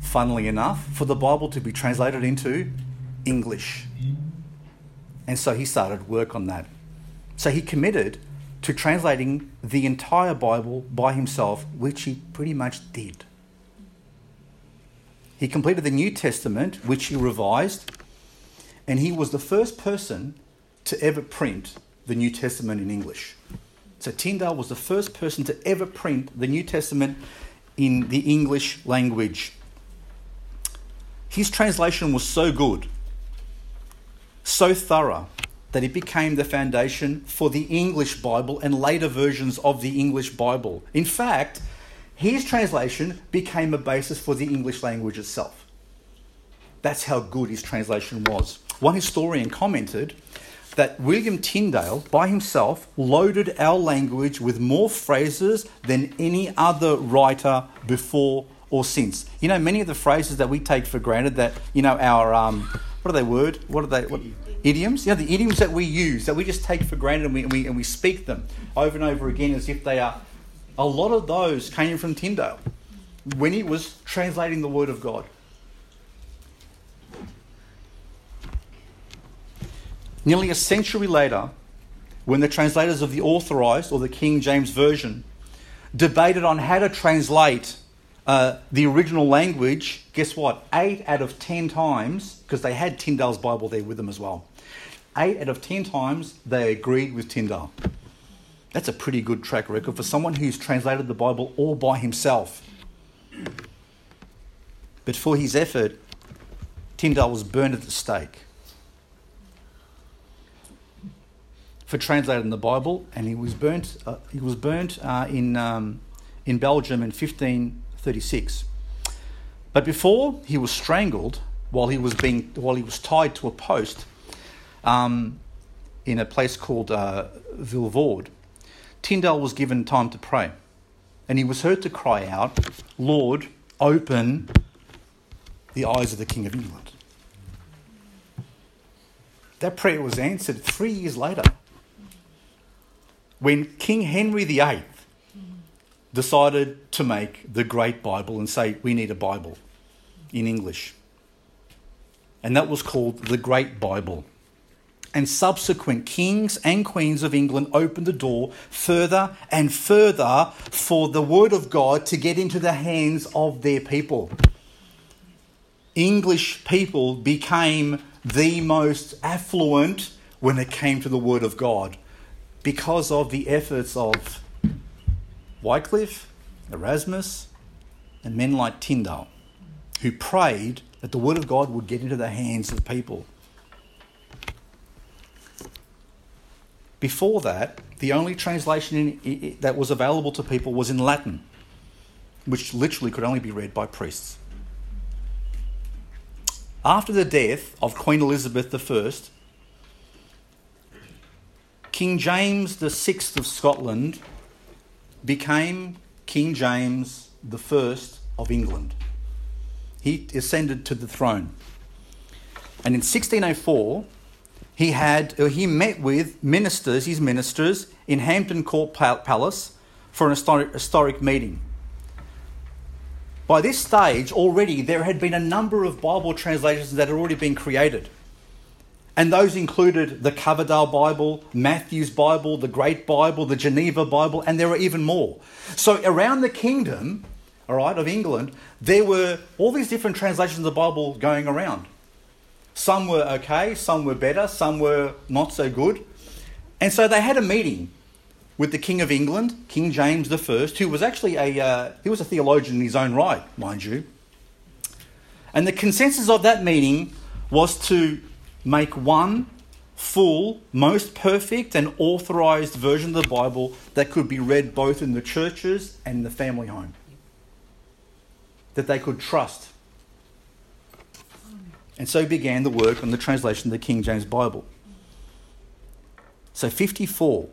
funnily enough, for the Bible to be translated into English. And so he started work on that. So he committed to translating the entire Bible by himself, which he pretty much did. He completed the New Testament, which he revised, and he was the first person to ever print the New Testament in English. So Tyndale was the first person to ever print the New Testament in the English language. His translation was so good, so thorough, that it became the foundation for the English Bible and later versions of the English Bible. In fact, his translation became a basis for the English language itself. That's how good his translation was. One historian commented that William Tyndale, by himself, loaded our language with more phrases than any other writer before or since. You know, many of the phrases that we take for granted that, you know, our, um, what are they word? What are they? What, idioms? You know, the idioms that we use, that we just take for granted and we, and we, and we speak them over and over again as if they are a lot of those came from Tyndale when he was translating the Word of God. Nearly a century later, when the translators of the Authorized or the King James Version debated on how to translate uh, the original language, guess what? Eight out of ten times, because they had Tyndale's Bible there with them as well, eight out of ten times they agreed with Tyndale. That's a pretty good track record for someone who's translated the Bible all by himself. But for his effort, Tyndale was burned at the stake. for translating the Bible, and he was burnt. Uh, he was burnt uh, in um, in Belgium in 1536. But before he was strangled, while he was being while he was tied to a post, um, in a place called uh, Vilvoorde, Tyndale was given time to pray, and he was heard to cry out, "Lord, open the eyes of the King of England." That prayer was answered three years later when King Henry VIII decided to make the Great Bible and say, we need a Bible in English. And that was called the Great Bible. And subsequent kings and queens of England opened the door further and further for the Word of God to get into the hands of their people. English people became the most affluent when it came to the Word of God because of the efforts of Wycliffe, Erasmus, and men like Tyndale, who prayed that the Word of God would get into the hands of people. Before that, the only translation in, that was available to people was in Latin, which literally could only be read by priests. After the death of Queen Elizabeth I, King James VI of Scotland became King James I of England. He ascended to the throne. And in 1604, he had uh, he met with ministers, his ministers, in Hampton Court Palace for an historic, historic meeting. By this stage, already there had been a number of Bible translations that had already been created. And those included the Coverdale Bible, Matthew's Bible, the Great Bible, the Geneva Bible, and there were even more. So around the kingdom, all right, of England, there were all these different translations of the Bible going around. Some were okay, some were better, some were not so good. And so they had a meeting with the King of England, King James I, who was actually a uh, he was a theologian in his own right, mind you. And the consensus of that meeting was to make one full, most perfect, and authorized version of the Bible that could be read both in the churches and the family home. That they could trust. And so began the work on the translation of the King James Bible. So 54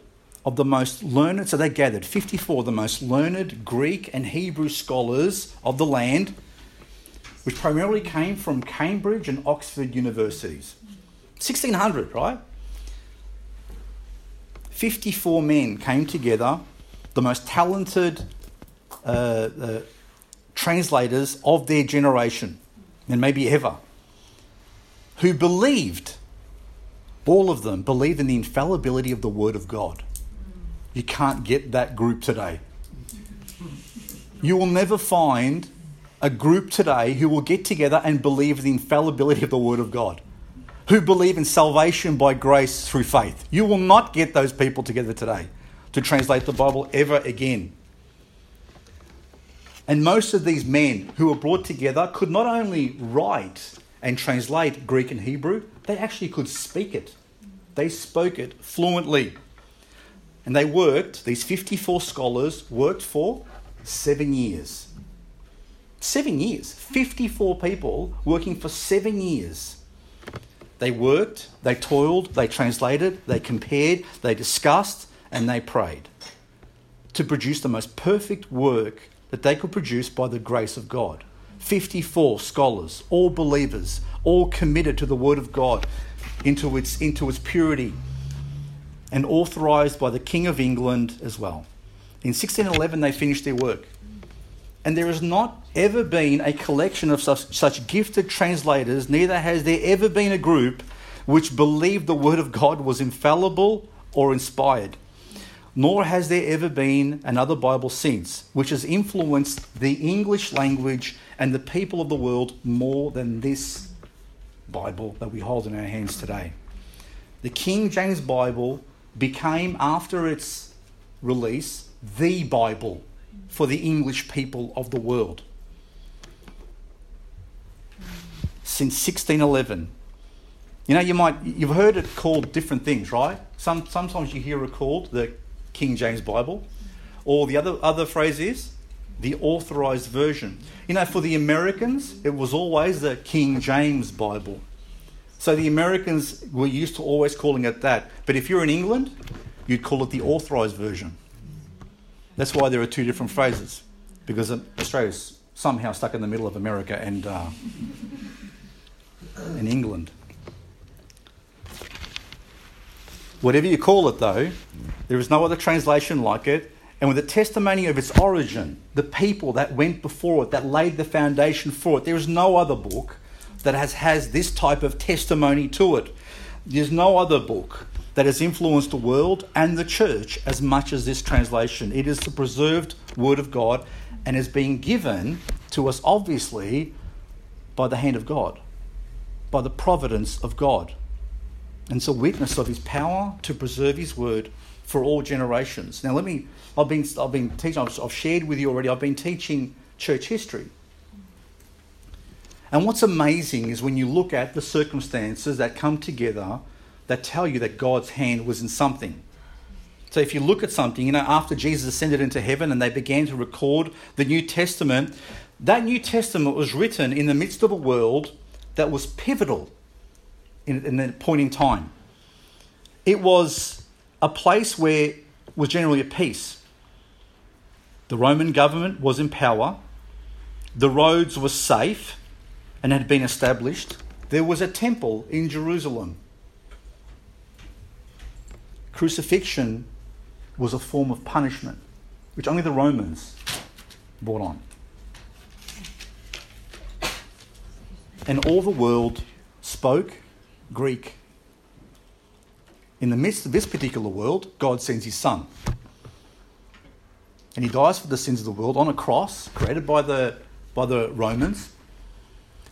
of the most learned, so they gathered 54 of the most learned Greek and Hebrew scholars of the land, which primarily came from Cambridge and Oxford universities. 1600, right? 54 men came together, the most talented uh, uh, translators of their generation, and maybe ever, who believed, all of them believed in the infallibility of the Word of God. You can't get that group today. You will never find a group today who will get together and believe in the infallibility of the Word of God who believe in salvation by grace through faith. You will not get those people together today to translate the Bible ever again. And most of these men who were brought together could not only write and translate Greek and Hebrew, they actually could speak it. They spoke it fluently. And they worked, these 54 scholars worked for seven years. Seven years. 54 people working for seven years they worked, they toiled, they translated, they compared, they discussed, and they prayed to produce the most perfect work that they could produce by the grace of God. 54 scholars, all believers, all committed to the Word of God into its, into its purity, and authorized by the King of England as well. In 1611, they finished their work. And there has not ever been a collection of such, such gifted translators, neither has there ever been a group which believed the Word of God was infallible or inspired. Nor has there ever been another Bible since, which has influenced the English language and the people of the world more than this Bible that we hold in our hands today. The King James Bible became, after its release, the Bible for the English people of the world. Since 1611, You know, you might you've heard it called different things, right? Some sometimes you hear it called the King James Bible, or the other other phrase is the authorized version. You know, for the Americans, it was always the King James Bible. So the Americans were used to always calling it that. But if you're in England, you'd call it the authorized version. That's why there are two different phrases, because Australia's somehow stuck in the middle of America and, uh, and England. Whatever you call it, though, there is no other translation like it. And with the testimony of its origin, the people that went before it, that laid the foundation for it, there is no other book that has, has this type of testimony to it. There's no other book that has influenced the world and the church as much as this translation. It is the preserved Word of God and is being given to us, obviously, by the hand of God, by the providence of God. And it's a witness of His power to preserve His Word for all generations. Now, let me, I've been, I've been teaching, I've, I've shared with you already, I've been teaching church history. And what's amazing is when you look at the circumstances that come together that tell you that God's hand was in something. So if you look at something, you know, after Jesus ascended into heaven and they began to record the New Testament, that New Testament was written in the midst of a world that was pivotal in, in that point in time. It was a place where was generally at peace. The Roman government was in power. The roads were safe and had been established. There was a temple in Jerusalem. Crucifixion was a form of punishment, which only the Romans brought on. And all the world spoke Greek. In the midst of this particular world, God sends his son. And he dies for the sins of the world on a cross created by the, by the Romans.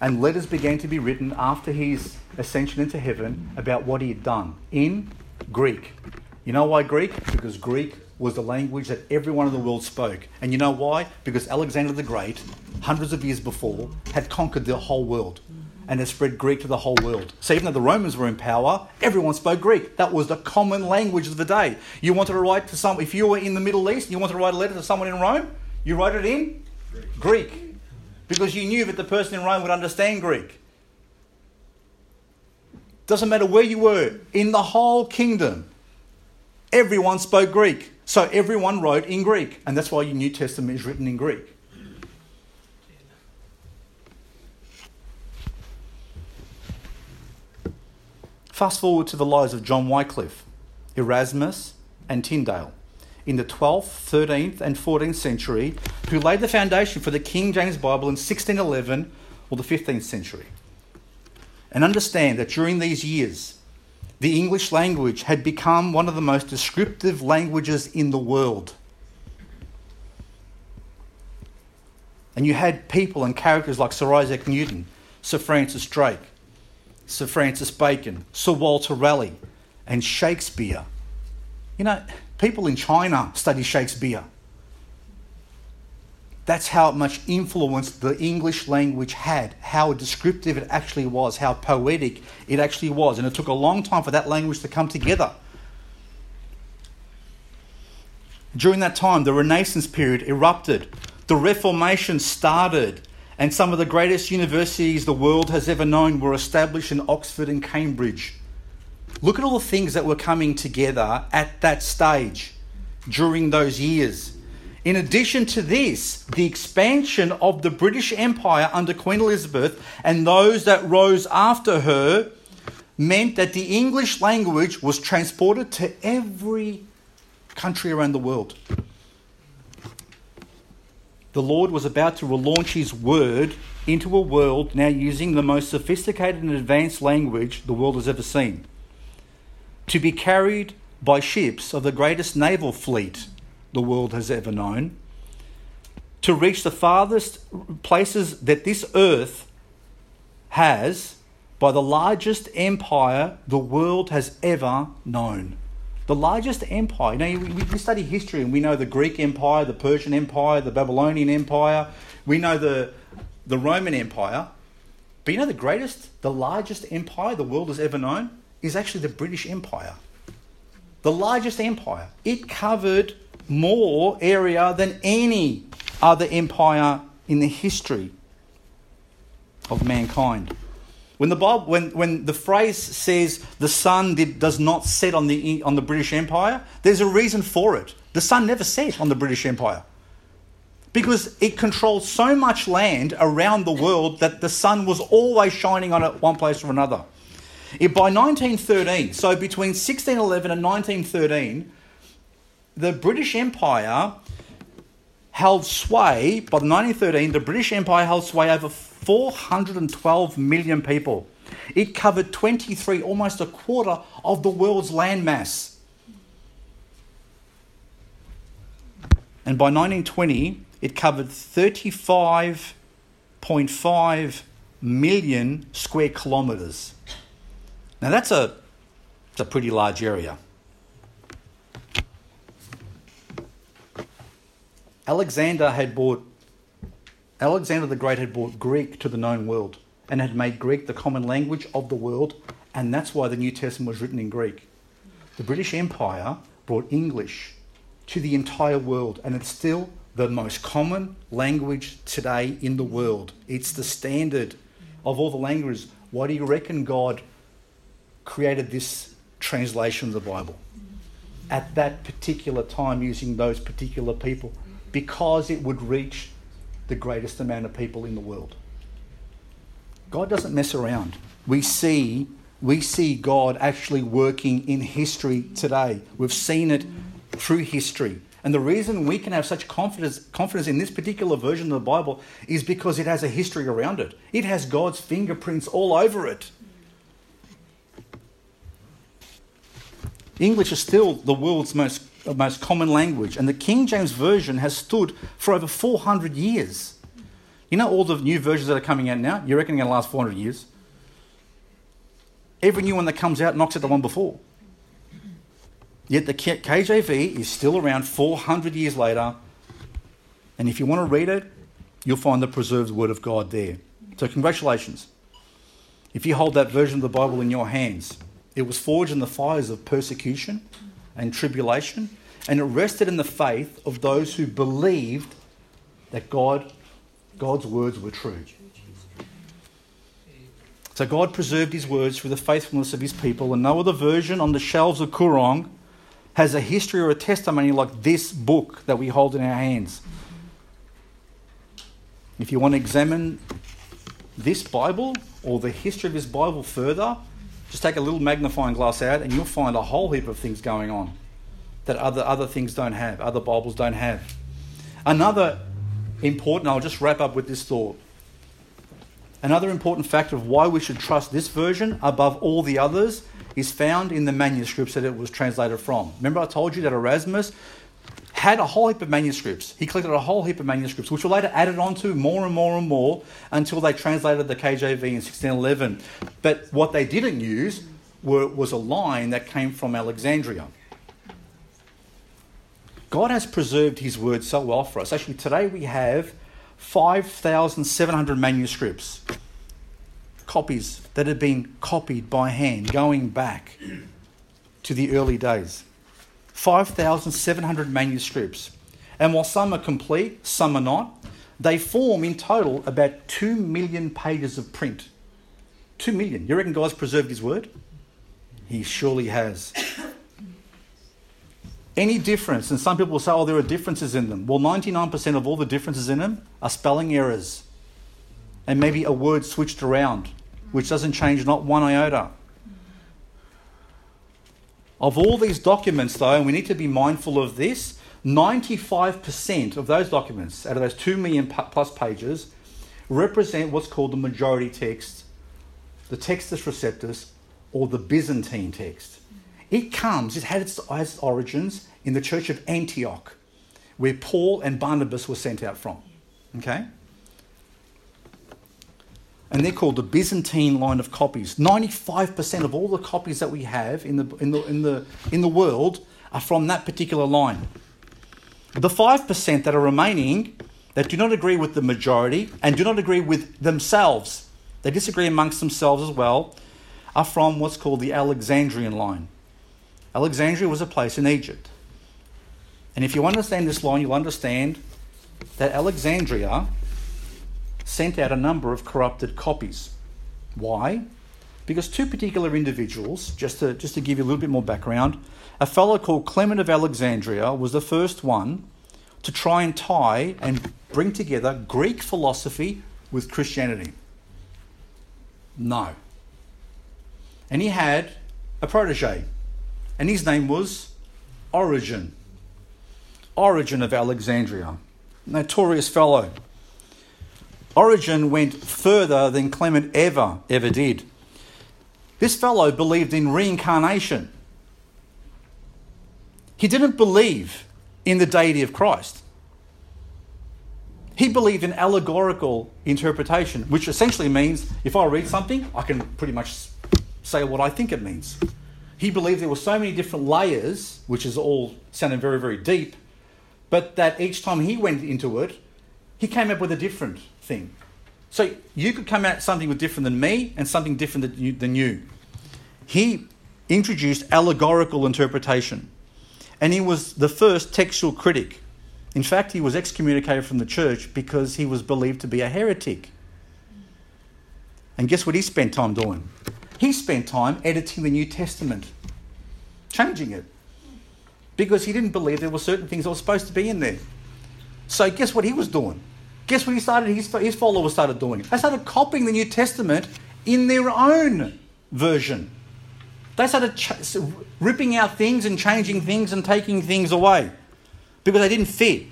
And letters began to be written after his ascension into heaven about what he had done in Greek. You know why Greek? Because Greek was the language that everyone in the world spoke. And you know why? Because Alexander the Great, hundreds of years before, had conquered the whole world and had spread Greek to the whole world. So even though the Romans were in power, everyone spoke Greek. That was the common language of the day. You wanted to write to some, if you were in the Middle East, you wanted to write a letter to someone in Rome, you wrote it in Greek. Greek. Because you knew that the person in Rome would understand Greek. Doesn't matter where you were, in the whole kingdom, everyone spoke Greek. So everyone wrote in Greek. And that's why your New Testament is written in Greek. Fast forward to the lives of John Wycliffe, Erasmus, and Tyndale in the 12th, 13th, and 14th century, who laid the foundation for the King James Bible in 1611 or the 15th century. And understand that during these years, the English language had become one of the most descriptive languages in the world. And you had people and characters like Sir Isaac Newton, Sir Francis Drake, Sir Francis Bacon, Sir Walter Raleigh, and Shakespeare. You know, people in China study Shakespeare. That's how much influence the English language had, how descriptive it actually was, how poetic it actually was. And it took a long time for that language to come together. During that time, the Renaissance period erupted, the Reformation started, and some of the greatest universities the world has ever known were established in Oxford and Cambridge. Look at all the things that were coming together at that stage during those years. In addition to this, the expansion of the British Empire under Queen Elizabeth and those that rose after her meant that the English language was transported to every country around the world the Lord was about to relaunch His word into a world now using the most sophisticated and advanced language the world has ever seen. To be carried by ships of the greatest naval fleet the world has ever known. To reach the farthest places that this earth has by the largest empire the world has ever known the largest empire. Know, we, we study history and we know the Greek Empire, the Persian Empire, the Babylonian Empire. We know the, the Roman Empire. But you know, the greatest, the largest empire the world has ever known is actually the British Empire. The largest empire. It covered more area than any other empire in the history of mankind. When the Bible, when, when the phrase says the sun did, does not set on the, on the British Empire, there's a reason for it. The sun never set on the British Empire because it controlled so much land around the world that the sun was always shining on it one place or another. It, by 1913, so between 1611 and 1913, the British Empire held sway, by 1913, the British Empire held sway over 412 million people. It covered 23, almost a quarter of the world's landmass. And by 1920, it covered 35.5 million square kilometres. Now that's a, a pretty large area. Alexander had brought Alexander the Great had brought Greek to the known world and had made Greek the common language of the world, and that's why the New Testament was written in Greek. The British Empire brought English to the entire world, and it's still the most common language today in the world. It's the standard of all the languages. Why do you reckon God created this translation of the Bible at that particular time using those particular people? Because it would reach the greatest amount of people in the world. God doesn't mess around. We see we see God actually working in history today. We've seen it through history. And the reason we can have such confidence, confidence in this particular version of the Bible is because it has a history around it. It has God's fingerprints all over it. English is still the world's most, most common language, and the King James Version has stood for over 400 years. You know all the new versions that are coming out now? You reckon they're going to last 400 years? Every new one that comes out knocks out the one before. Yet the KJV is still around 400 years later. And if you want to read it, you'll find the preserved Word of God there. So, congratulations. If you hold that version of the Bible in your hands, it was forged in the fires of persecution and tribulation, and it rested in the faith of those who believed that God, God's words were true. So God preserved his words through the faithfulness of his people, and no other version on the shelves of Koorong has a history or a testimony like this book that we hold in our hands. If you want to examine this Bible or the history of this Bible further, just take a little magnifying glass out and you'll find a whole heap of things going on that other, other things don't have, other Bibles don't have. Another important, I'll just wrap up with this thought. Another important factor of why we should trust this version above all the others is found in the manuscripts that it was translated from. Remember, I told you that Erasmus had a whole heap of manuscripts. He collected a whole heap of manuscripts, which were later added onto more and more and more until they translated the KJV in 1611. But what they didn't use were, was a line that came from Alexandria. God has preserved His word so well for us. Actually, today we have 5,700 manuscripts copies that have been copied by hand going back to the early days. 5,700 manuscripts. And while some are complete, some are not, they form in total about 2 million pages of print. 2 million. You reckon God's preserved His word? He surely has. Any difference, and some people say, oh, there are differences in them. Well, 99% of all the differences in them are spelling errors and maybe a word switched around which doesn't change not one iota. Of all these documents, though, and we need to be mindful of this, 95% of those documents, out of those 2 million plus pages, represent what's called the majority text, the Textus Receptus, or the Byzantine text. It comes, it had its, its origins in the church of Antioch, where Paul and Barnabas were sent out from. Okay? And they're called the Byzantine line of copies. 95% of all the copies that we have in the, in the, in the, in the world are from that particular line. The 5% that are remaining that do not agree with the majority and do not agree with themselves, they disagree amongst themselves as well, are from what's called the Alexandrian line. Alexandria was a place in Egypt. And if you understand this line, you'll understand that Alexandria sent out a number of corrupted copies. Why? Because two particular individuals, just to, just to give you a little bit more background, a fellow called Clement of Alexandria was the first one to try and tie and bring together Greek philosophy with Christianity. No. And he had a protege, and his name was Origen. Origen of Alexandria, notorious fellow. Origen went further than Clement ever, ever did. This fellow believed in reincarnation. He didn't believe in the deity of Christ. He believed in allegorical interpretation, which essentially means if I read something, I can pretty much say what I think it means. He believed there were so many different layers, which is all sounding very, very deep, but that each time he went into it, he came up with a different thing. So you could come at something with different than me and something different than you. Than you. He introduced allegorical interpretation, and he was the first textual critic. In fact, he was excommunicated from the church because he was believed to be a heretic. And guess what he spent time doing? He spent time editing the New Testament, changing it, because he didn't believe there were certain things that were supposed to be in there. So, guess what he was doing? Guess what he started? His, his followers started doing? They started copying the New Testament in their own version. They started ch- ripping out things and changing things and taking things away because they didn't fit.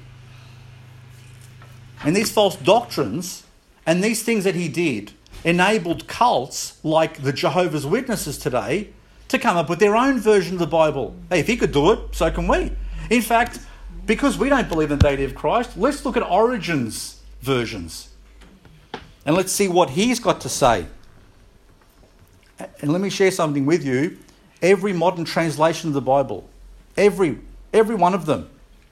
And these false doctrines and these things that he did enabled cults like the Jehovah's Witnesses today to come up with their own version of the Bible. Hey, if he could do it, so can we. In fact, because we don't believe in the deity of Christ, let's look at Origen's versions. And let's see what he's got to say. And let me share something with you. Every modern translation of the Bible, every, every one of them,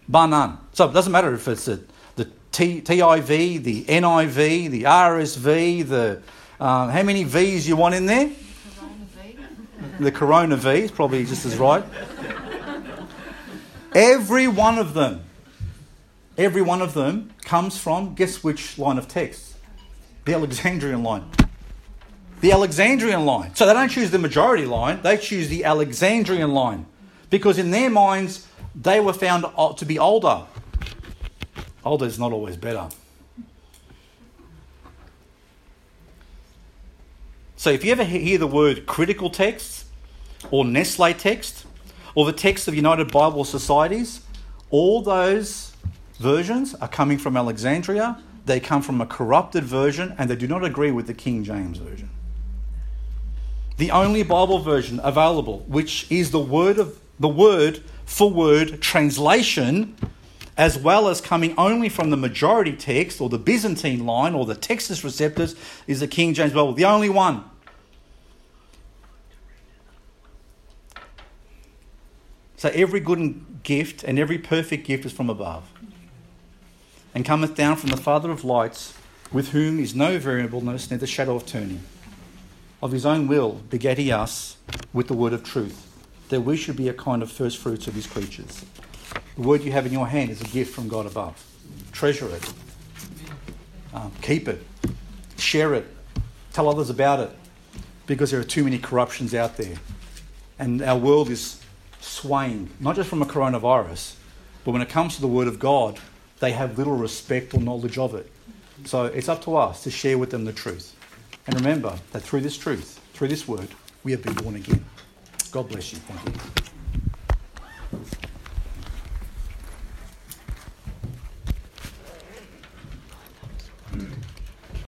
bar none. So it doesn't matter if it's the, the T, TIV, the NIV, the RSV, the um, how many V's you want in there? The Corona V is probably just as right. Every one of them, every one of them comes from, guess which line of text? The Alexandrian line. The Alexandrian line. So they don't choose the majority line, they choose the Alexandrian line. Because in their minds, they were found to be older. Older is not always better. So if you ever hear the word critical text or Nestle text or the text of United Bible Societies, all those versions are coming from Alexandria. They come from a corrupted version and they do not agree with the King James Version. The only Bible version available, which is the word of the word for word translation, as well as coming only from the majority text or the Byzantine line or the Textus Receptus, is the King James Bible. The only one. So every good gift and every perfect gift is from above, and cometh down from the Father of lights, with whom is no variableness, neither shadow of turning. Of his own will begat he us with the word of truth, that we should be a kind of first fruits of his creatures. The word you have in your hand is a gift from God above. Treasure it, um, keep it, share it, tell others about it, because there are too many corruptions out there, and our world is swaying, not just from a coronavirus, but when it comes to the Word of God, they have little respect or knowledge of it. So it's up to us to share with them the truth. And remember that through this truth, through this word, we have been born again. God bless you. Thank you.